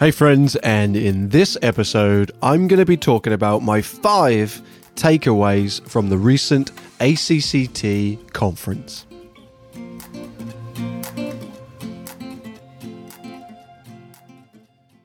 Hey, friends, and in this episode, I'm going to be talking about my five takeaways from the recent ACCT conference.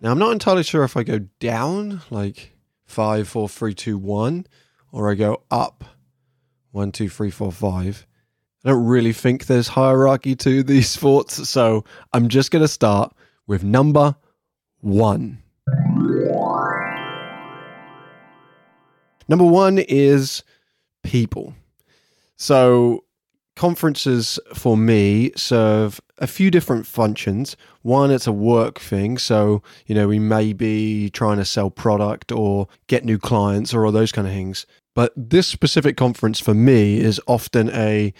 Now, I'm not entirely sure if I go down, like five, four, three, two, one, or I go up one, two, three, four, five. I don't really think there's hierarchy to these sports, so I'm just going to start with number one. Number one is people. So, conferences for me serve a few different functions. One, it's a work thing. So, you know, we may be trying to sell product or get new clients or all those kind of things. But this specific conference for me is often a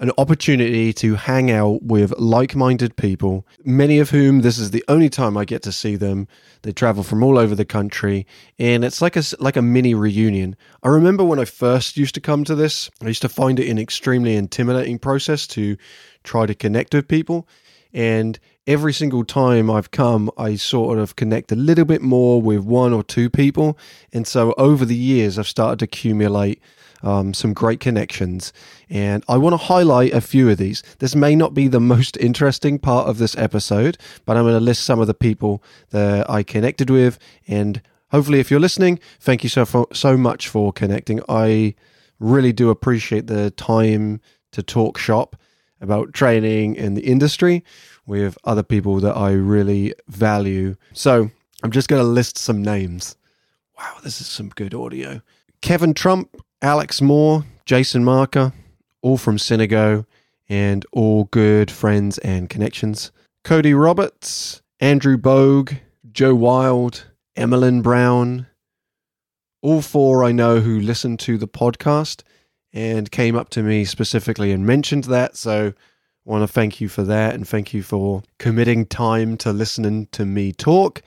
an opportunity to hang out with like-minded people, many of whom this is the only time I get to see them. They travel from all over the country, and it's like a like a mini reunion. I remember when I first used to come to this, I used to find it an extremely intimidating process to try to connect with people, and every single time I've come, I sort of connect a little bit more with one or two people. And so over the years, I've started to accumulate um, some great connections. And I want to highlight a few of these. This may not be the most interesting part of this episode, but I'm going to list some of the people that I connected with. And hopefully, if you're listening, thank you so, for, so much for connecting. I really do appreciate the time to talk shop about training in the industry with other people that I really value. So I'm just going to list some names. Wow, this is some good audio. Kevin Trump, Alex Moore, Jason Marker, all from Synergo and all good friends and connections. Cody Roberts, Andrew Bogue, Joe Wild, Emmeline Brown, all four I know who listen to the podcast and came up to me specifically and mentioned that. So I want to thank you for that and thank you for committing time to listening to me talk.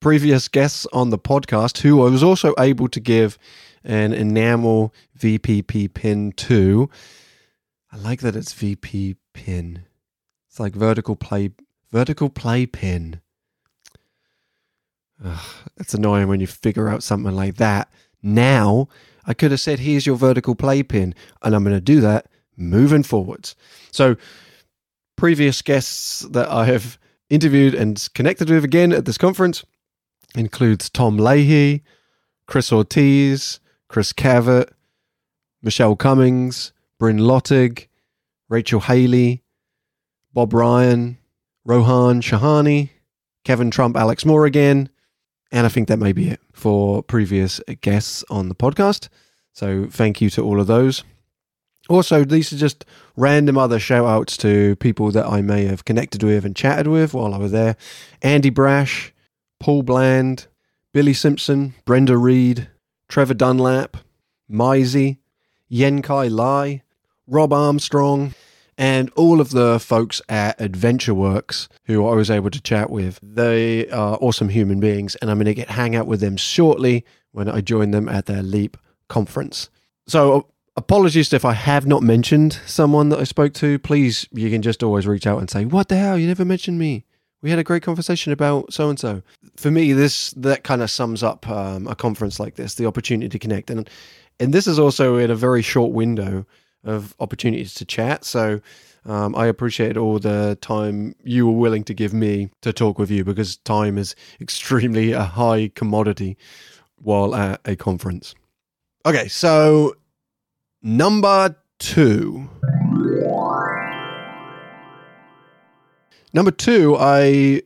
Previous guests on the podcast, who I was also able to give an enamel VPP pin to. I like that it's VP pin. It's like vertical play vertical play pin. Ugh, it's annoying when you figure out something like that. Now, I could have said, here's your vertical play pin, and I'm going to do that moving forwards. So, previous guests that I have interviewed and connected with again at this conference includes Tom Leahy, Chris Ortiz, Chris Cavert, Michelle Cummings, Bryn Lottig, Rachel Haley, Bob Ryan, Rohan Shahani, Kevin Trump, Alex Moore again, and I think that may be it for previous guests on the podcast. So thank you to all of those. Also, these are just random other shout outs to people that I may have connected with and chatted with while I was there Andy Brash, Paul Bland, Billy Simpson, Brenda Reed, Trevor Dunlap, Mizey, Yenkai Lai, Rob Armstrong, and all of the folks at AdventureWorks who I was able to chat with. They are awesome human beings, and I'm going to get hang out with them shortly when I join them at their Leap conference. So, apologies if I have not mentioned someone that I spoke to. Please, you can just always reach out and say, "What the hell? You never mentioned me." We had a great conversation about so and so. For me, this that kind of sums up um, a conference like this, the opportunity to connect, and and this is also in a very short window of opportunities to chat. So um, I appreciate all the time you were willing to give me to talk with you because time is extremely a high commodity while at a conference. Okay, so number two. Number two, I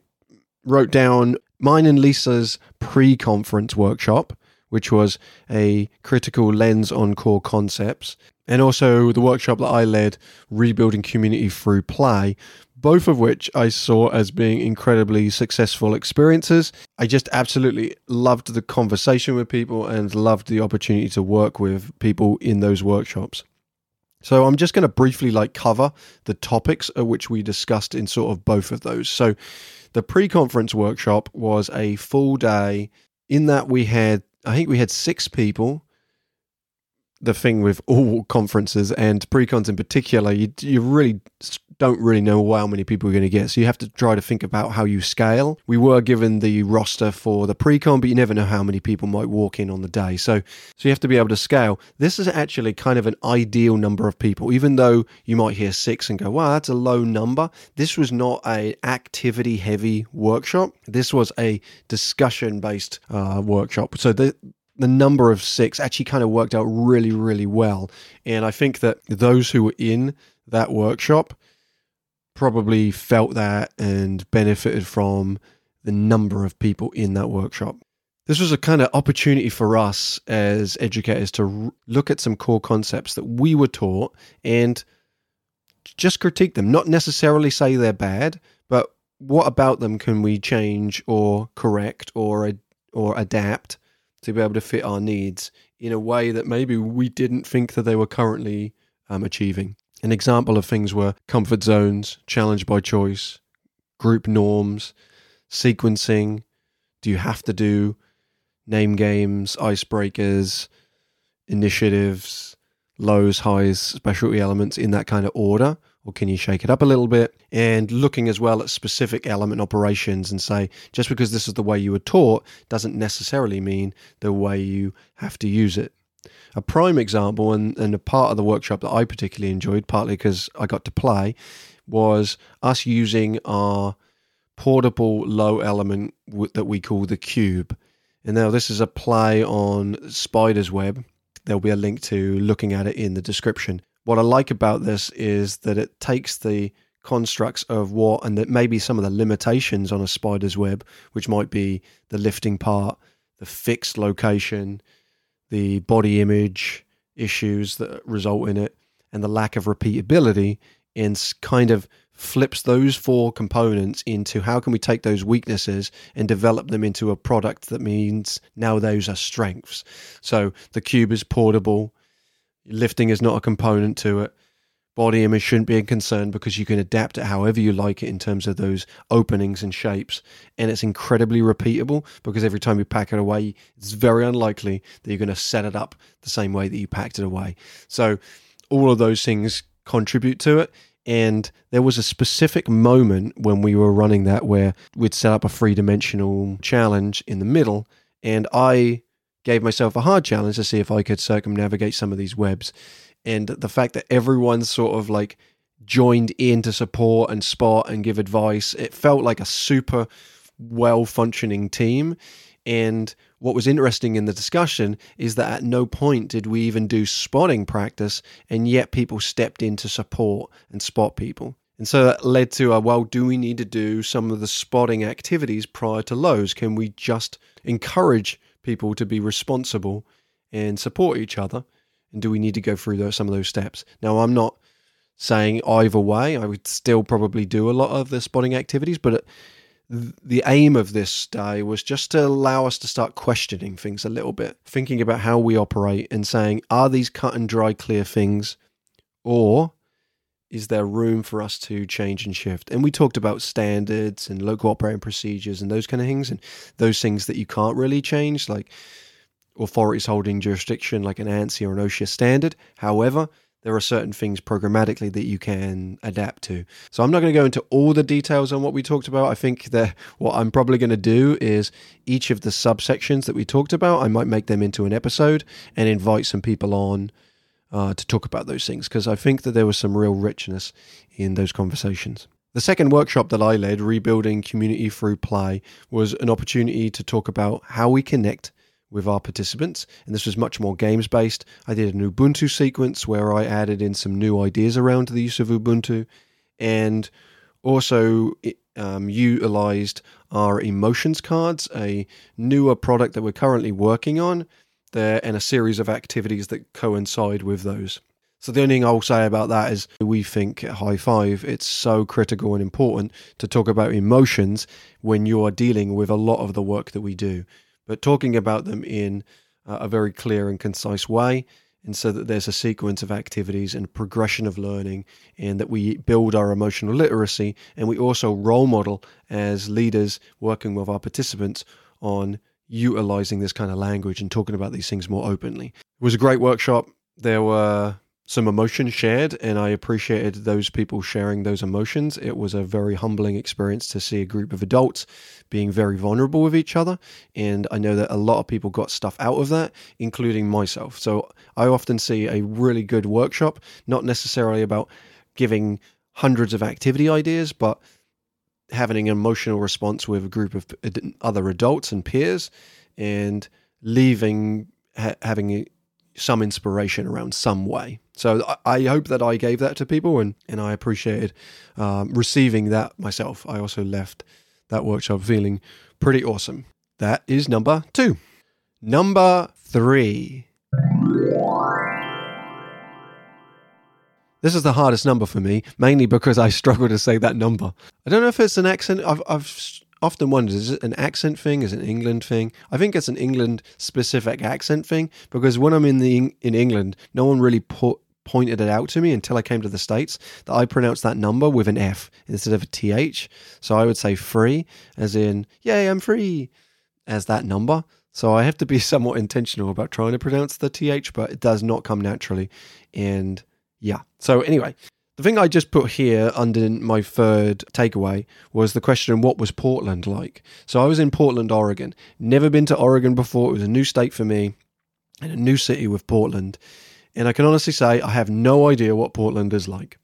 wrote down mine and Lisa's pre conference workshop, which was a critical lens on core concepts and also the workshop that I led, Rebuilding Community Through Play, both of which I saw as being incredibly successful experiences. I just absolutely loved the conversation with people and loved the opportunity to work with people in those workshops. So I'm just going to briefly like cover the topics which we discussed in sort of both of those. So the pre-conference workshop was a full day in that we had I think we had 6 people. The thing with all conferences and precons in particular, you you really don't really know how many people you're going to get. So you have to try to think about how you scale. We were given the roster for the pre-con, but you never know how many people might walk in on the day. So so you have to be able to scale. This is actually kind of an ideal number of people, even though you might hear six and go, wow, that's a low number. This was not a activity heavy workshop. This was a discussion based uh, workshop. So the the number of six actually kind of worked out really, really well. And I think that those who were in that workshop probably felt that and benefited from the number of people in that workshop. This was a kind of opportunity for us as educators to look at some core concepts that we were taught and just critique them, not necessarily say they're bad, but what about them can we change or correct or or adapt to be able to fit our needs in a way that maybe we didn't think that they were currently um, achieving. An example of things were comfort zones, challenge by choice, group norms, sequencing. Do you have to do name games, icebreakers, initiatives, lows, highs, specialty elements in that kind of order? or can you shake it up a little bit? And looking as well at specific element operations and say, just because this is the way you were taught doesn't necessarily mean the way you have to use it. A prime example, and, and a part of the workshop that I particularly enjoyed, partly because I got to play, was us using our portable low element that we call the cube. And now this is a play on Spider's Web. There'll be a link to looking at it in the description what I like about this is that it takes the constructs of what and that maybe some of the limitations on a spider's web, which might be the lifting part, the fixed location, the body image issues that result in it, and the lack of repeatability, and kind of flips those four components into how can we take those weaknesses and develop them into a product that means now those are strengths. So the cube is portable, Lifting is not a component to it. Body image shouldn't be a concern because you can adapt it however you like it in terms of those openings and shapes. And it's incredibly repeatable because every time you pack it away, it's very unlikely that you're going to set it up the same way that you packed it away. So, all of those things contribute to it. And there was a specific moment when we were running that where we'd set up a three dimensional challenge in the middle. And I gave myself a hard challenge to see if I could circumnavigate some of these webs. And the fact that everyone sort of like joined in to support and spot and give advice, it felt like a super well functioning team. And what was interesting in the discussion is that at no point did we even do spotting practice, and yet people stepped in to support and spot people. And so that led to a well, do we need to do some of the spotting activities prior to lows? Can we just encourage people to be responsible and support each other? And do we need to go through those, some of those steps? Now, I'm not saying either way. I would still probably do a lot of the spotting activities, but uh, the aim of this day was just to allow us to start questioning things a little bit, thinking about how we operate and saying, are these cut and dry, clear things? Or is there room for us to change and shift? And we talked about standards and local operating procedures and those kind of things, and those things that you can't really change, like authorities holding jurisdiction, like an ANSI or an OSHA standard. However, there are certain things programmatically that you can adapt to. So I'm not going to go into all the details on what we talked about. I think that what I'm probably going to do is each of the subsections that we talked about, I might make them into an episode and invite some people on uh, to talk about those things because I think that there was some real richness in those conversations. The second workshop that I led, Rebuilding Community Through Play, was an opportunity to talk about how we connect with our participants. And this was much more games based. I did an Ubuntu sequence where I added in some new ideas around the use of Ubuntu and also um, utilized our emotions cards, a newer product that we're currently working on there and a series of activities that coincide with those. So the only thing I'll say about that is we think at High Five it's so critical and important to talk about emotions when you are dealing with a lot of the work that we do, but talking about them in uh, a very clear and concise way, and so that there's a sequence of activities and progression of learning, and that we build our emotional literacy, and we also role model as leaders working with our participants on utilizing this kind of language and talking about these things more openly. It was a great workshop. There were some emotion shared, and I appreciated those people sharing those emotions. It was a very humbling experience to see a group of adults being very vulnerable with each other. And I know that a lot of people got stuff out of that, including myself. So I often see a really good workshop, not necessarily about giving hundreds of activity ideas, but having an emotional response with a group of other adults and peers and leaving ha- having some inspiration around some way. So I hope that I gave that to people and, and I appreciated um, receiving that myself. I also left that workshop feeling pretty awesome. That is number two. Number three. This is the hardest number for me, mainly because I struggle to say that number. I don't know if it's an accent. I've, I've often wondered is it an accent thing? Is it an England thing? I think it's an England specific accent thing because when I'm in the in England, no one really put pointed it out to me until I came to the States that I pronounced that number with an F instead of a TH. So I would say free, as in, yay, I'm free, as that number. So I have to be somewhat intentional about trying to pronounce the TH, but it does not come naturally. And yeah. So anyway, the thing I just put here under my third takeaway was the question what was Portland like? So I was in Portland, Oregon. Never been to Oregon before. It was a new state for me and a new city with Portland. And I can honestly say I have no idea what Portland is like.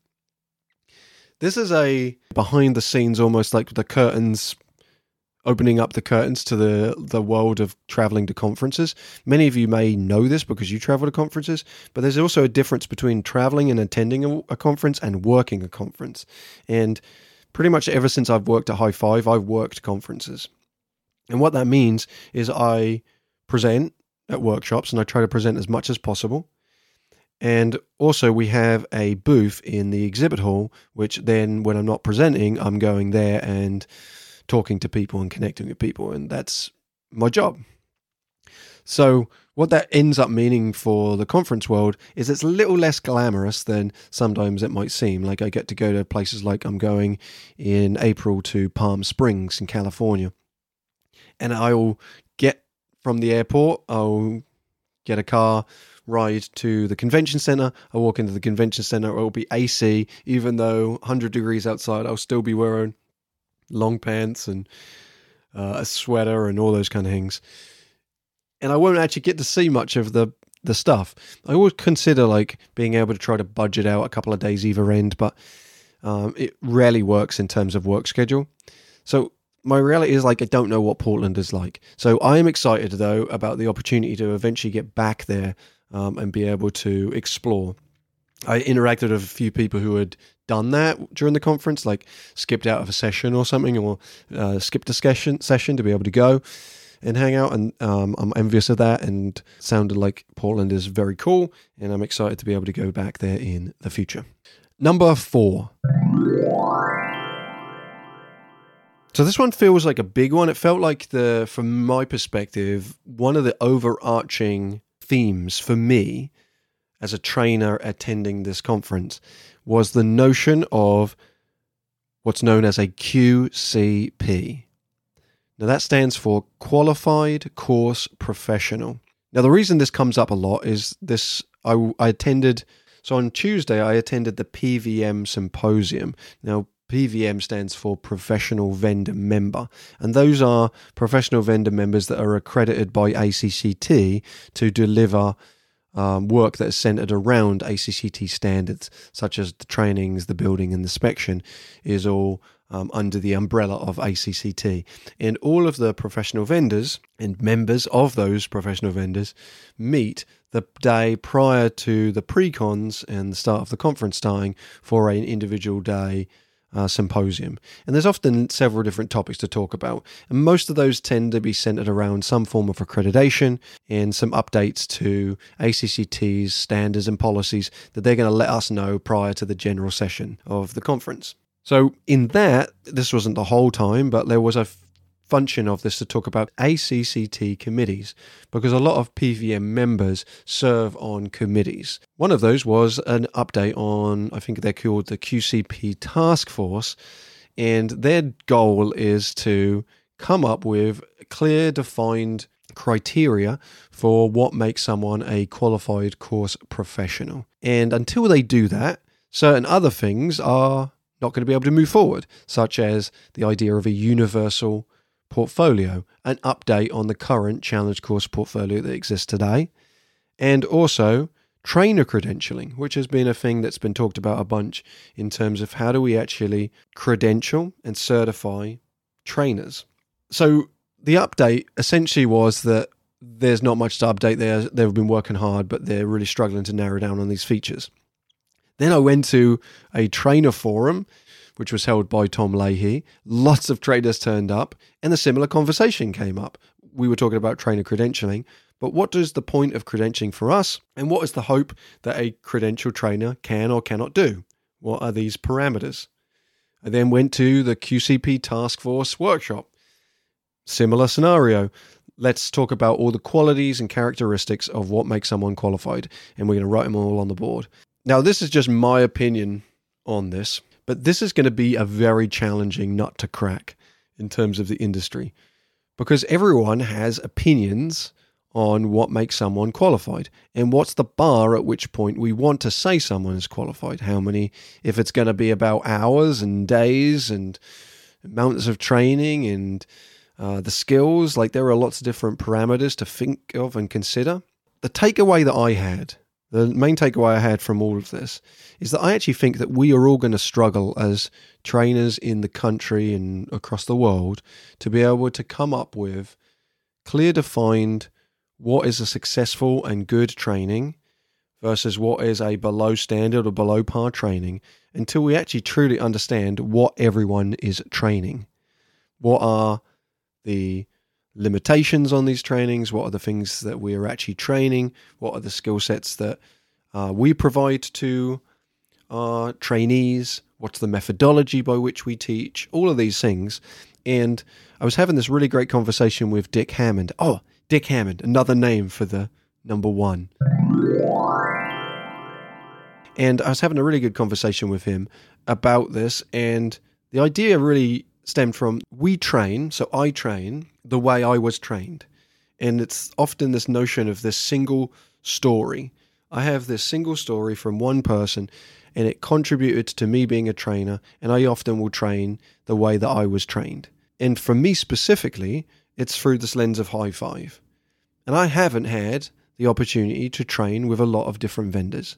This is a behind the scenes, almost like the curtains opening up the curtains to the the world of traveling to conferences. Many of you may know this because you travel to conferences, but there's also a difference between traveling and attending a, a conference and working a conference. And pretty much ever since I've worked at High Five, I've worked conferences. And what that means is I present at workshops and I try to present as much as possible. And also, we have a booth in the exhibit hall, which then, when I'm not presenting, I'm going there and talking to people and connecting with people. And that's my job. So, what that ends up meaning for the conference world is it's a little less glamorous than sometimes it might seem. Like, I get to go to places like I'm going in April to Palm Springs in California. And I'll get from the airport, I'll get a car, ride to the convention center. I walk into the convention center, it will be AC, even though 100 degrees outside, I'll still be wearing long pants and uh, a sweater and all those kind of things. And I won't actually get to see much of the the stuff. I always consider like being able to try to budget out a couple of days either end, but um, it rarely works in terms of work schedule. So my reality is like I don't know what Portland is like. So I am excited though about the opportunity to eventually get back there um, and be able to explore. I interacted with a few people who had done that during the conference, like skipped out of a session or something, or uh, skipped a session session to be able to go and hang out. And um, I'm envious of that, and sounded like Portland is very cool, and I'm excited to be able to go back there in the future. Number four. So this one feels like a big one. It felt like the, from my perspective, one of the overarching themes for me as a trainer attending this conference was the notion of what's known as a QCP. Now, that stands for Qualified Course Professional. Now, the reason this comes up a lot is this I, I attended, so on Tuesday, I attended the PVM Symposium. Now, PVM stands for Professional Vendor Member, and those are professional vendor members that are accredited by ACCT to deliver um, work that is centered around ACCT standards, such as the trainings, the building, and the inspection, is all um, under the umbrella of ACCT. And all of the professional vendors and members of those professional vendors meet the day prior to the pre-cons and the start of the conference starting for an individual day uh, symposium. And there's often several different topics to talk about. And most of those tend to be centered around some form of accreditation and some updates to ACCT's standards and policies that they're going to let us know prior to the general session of the conference. So, in that, this wasn't the whole time, but there was a function of this to talk about ACCT committees because a lot of PVM members serve on committees. One of those was an update on, I think they're called the QCP Task Force, and their goal is to come up with clear, defined criteria for what makes someone a qualified course professional. And until they do that, certain other things are not going to be able to move forward, such as the idea of a universal portfolio, an update on the current challenge course portfolio that exists today, and also trainer credentialing, which has been a thing that's been talked about a bunch in terms of how do we actually credential and certify trainers. So the update essentially was that there's not much to update there. They've been working hard, but they're really struggling to narrow down on these features. Then I went to a trainer forum, which was held by Tom Leahy. Lots of traders turned up, and a similar conversation came up. We were talking about trainer credentialing, but what is the point of credentialing for us, and what is the hope that a credential trainer can or cannot do? What are these parameters? I then went to the QCP Task Force workshop. Similar scenario. Let's talk about all the qualities and characteristics of what makes someone qualified, and we're going to write them all on the board. Now, this is just my opinion on this, but this is going to be a very challenging nut to crack in terms of the industry because everyone has opinions on what makes someone qualified and what's the bar at which point we want to say someone is qualified. How many, if it's going to be about hours and days and amounts of training and uh, the skills, like there are lots of different parameters to think of and consider. The takeaway that I had the main takeaway I had from all of this is that I actually think that we are all going to struggle as trainers in the country and across the world to be able to come up with clear defined what is a successful and good training versus what is a below standard or below par training until we actually truly understand what everyone is training. What are the limitations on these trainings? What are the things that we are actually training? What are the skill sets that uh, we provide to our trainees? What's the methodology by which we teach? All of these things. And I was having this really great conversation with Dick Hammond. Oh, Dick Hammond, another name for the number one. And I was having a really good conversation with him about this. And the idea really stemmed from we train, so I train the way I was trained. And it's often this notion of this single story. I have this single story from one person, and it contributed to me being a trainer, and I often will train the way that I was trained. And for me specifically, it's through this lens of high five. And I haven't had the opportunity to train with a lot of different vendors.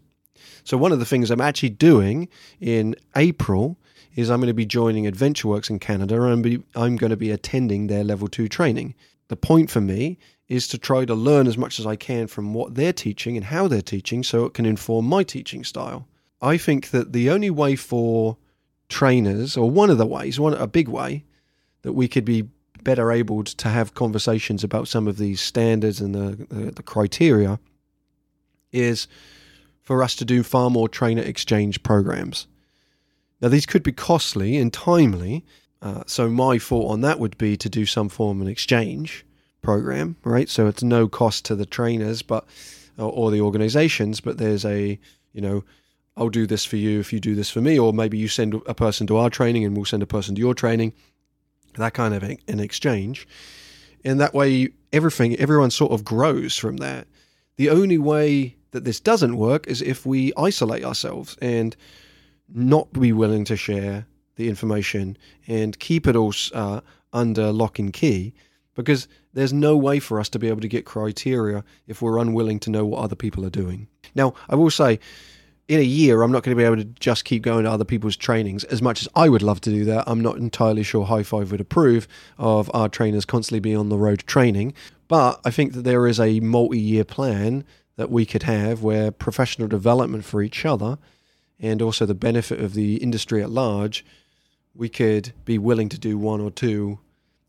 So, one of the things I'm actually doing in April is I'm going to be joining AdventureWorks in Canada and be, I'm going to be attending their level two training. The point for me is to try to learn as much as I can from what they're teaching and how they're teaching so it can inform my teaching style. I think that the only way for trainers, or one of the ways, one a big way, that we could be better able to have conversations about some of these standards and the, the, the criteria is for us to do far more trainer exchange programs. Now, these could be costly and timely. Uh, so, my thought on that would be to do some form of an exchange program, right? So, it's no cost to the trainers but or, or the organizations, but there's a, you know, I'll do this for you if you do this for me, or maybe you send a person to our training and we'll send a person to your training. That kind of an exchange. And that way, everything, everyone sort of grows from that. The only way that this doesn't work is if we isolate ourselves and not be willing to share the information and keep it all uh, under lock and key because there's no way for us to be able to get criteria if we're unwilling to know what other people are doing. Now, I will say, in a year, I'm not going to be able to just keep going to other people's trainings as much as I would love to do that. I'm not entirely sure High Five would approve of our trainers constantly being on the road training, but I think that there is a multi year plan that we could have where professional development for each other and also the benefit of the industry at large, we could be willing to do one or two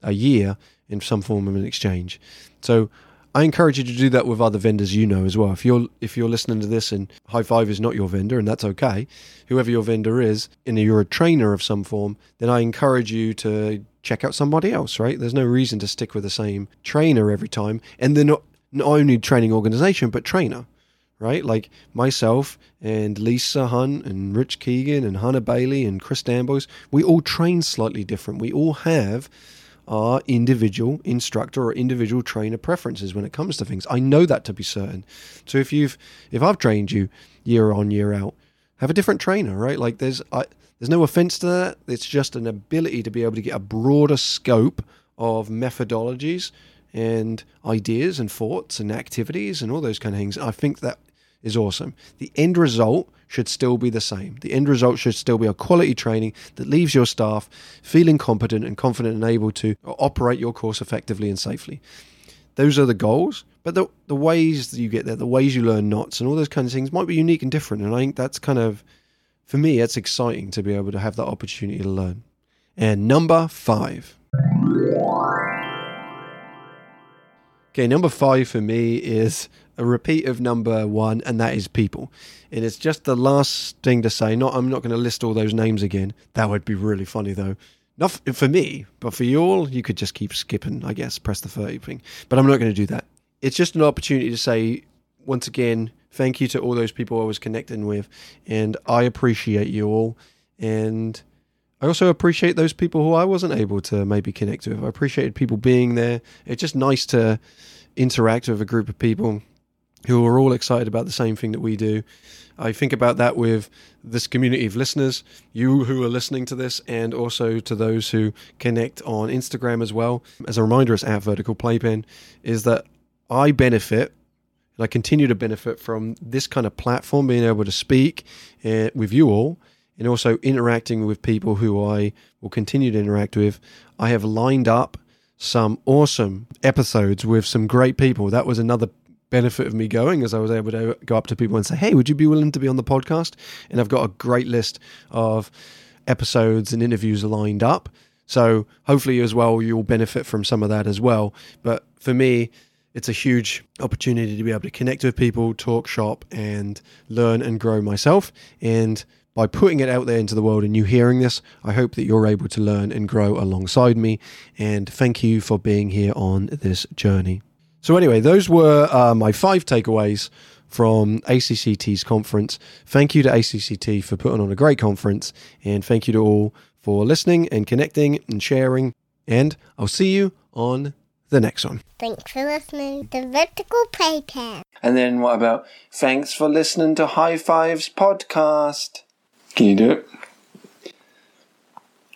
a year in some form of an exchange. So I encourage you to do that with other vendors you know as well. If you're if you're listening to this and High Five is not your vendor, and that's okay, whoever your vendor is, and you're a trainer of some form, then I encourage you to check out somebody else. Right? There's no reason to stick with the same trainer every time, and they're not not only training organization but trainer right? Like myself and Lisa Hunt and Rich Keegan and Hannah Bailey and Chris Danboys, we all train slightly different. We all have our individual instructor or individual trainer preferences when it comes to things. I know that to be certain. So if you've if I've trained you year on year out, have a different trainer, right? Like there's I, there's no offense to that. It's just an ability to be able to get a broader scope of methodologies and ideas and thoughts and activities and all those kind of things. I think that is awesome. The end result should still be the same. The end result should still be a quality training that leaves your staff feeling competent and confident and able to operate your course effectively and safely. Those are the goals, but the, the ways that you get there, the ways you learn knots and all those kinds of things might be unique and different. And I think that's kind of, for me, it's exciting to be able to have that opportunity to learn. And number five. Okay, number five for me is a repeat of number one, and that is people. And it's just the last thing to say. Not, I'm not going to list all those names again. That would be really funny though. Not for me, but for you all, you could just keep skipping. I guess press the thirty thing. But I'm not going to do that. It's just an opportunity to say once again, thank you to all those people I was connecting with, and I appreciate you all. And I also appreciate those people who I wasn't able to maybe connect with. I appreciated people being there. It's just nice to interact with a group of people who are all excited about the same thing that we do. I think about that with this community of listeners, you who are listening to this, and also to those who connect on Instagram as well. As a reminder, it's at Vertical Playpen, is that I benefit and I continue to benefit from this kind of platform, being able to speak uh, with you all and also interacting with people who I will continue to interact with. I have lined up some awesome episodes with some great people. That was another benefit of me going as I was able to go up to people and say, "Hey, would you be willing to be on the podcast?" And I've got a great list of episodes and interviews lined up. So hopefully as well you'll benefit from some of that as well. But for me, it's a huge opportunity to be able to connect with people, talk shop and learn and grow myself and by putting it out there into the world and you hearing this, I hope that you're able to learn and grow alongside me. And thank you for being here on this journey. So, anyway, those were uh, my five takeaways from ACCT's conference. Thank you to ACCT for putting on a great conference. And thank you to all for listening and connecting and sharing. And I'll see you on the next one. Thanks for listening to Vertical Playpen. And then what about thanks for listening to High Fives podcast? Can you do it?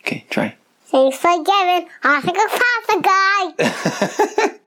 Okay, try. Thanks for giving. I think a pasta guy.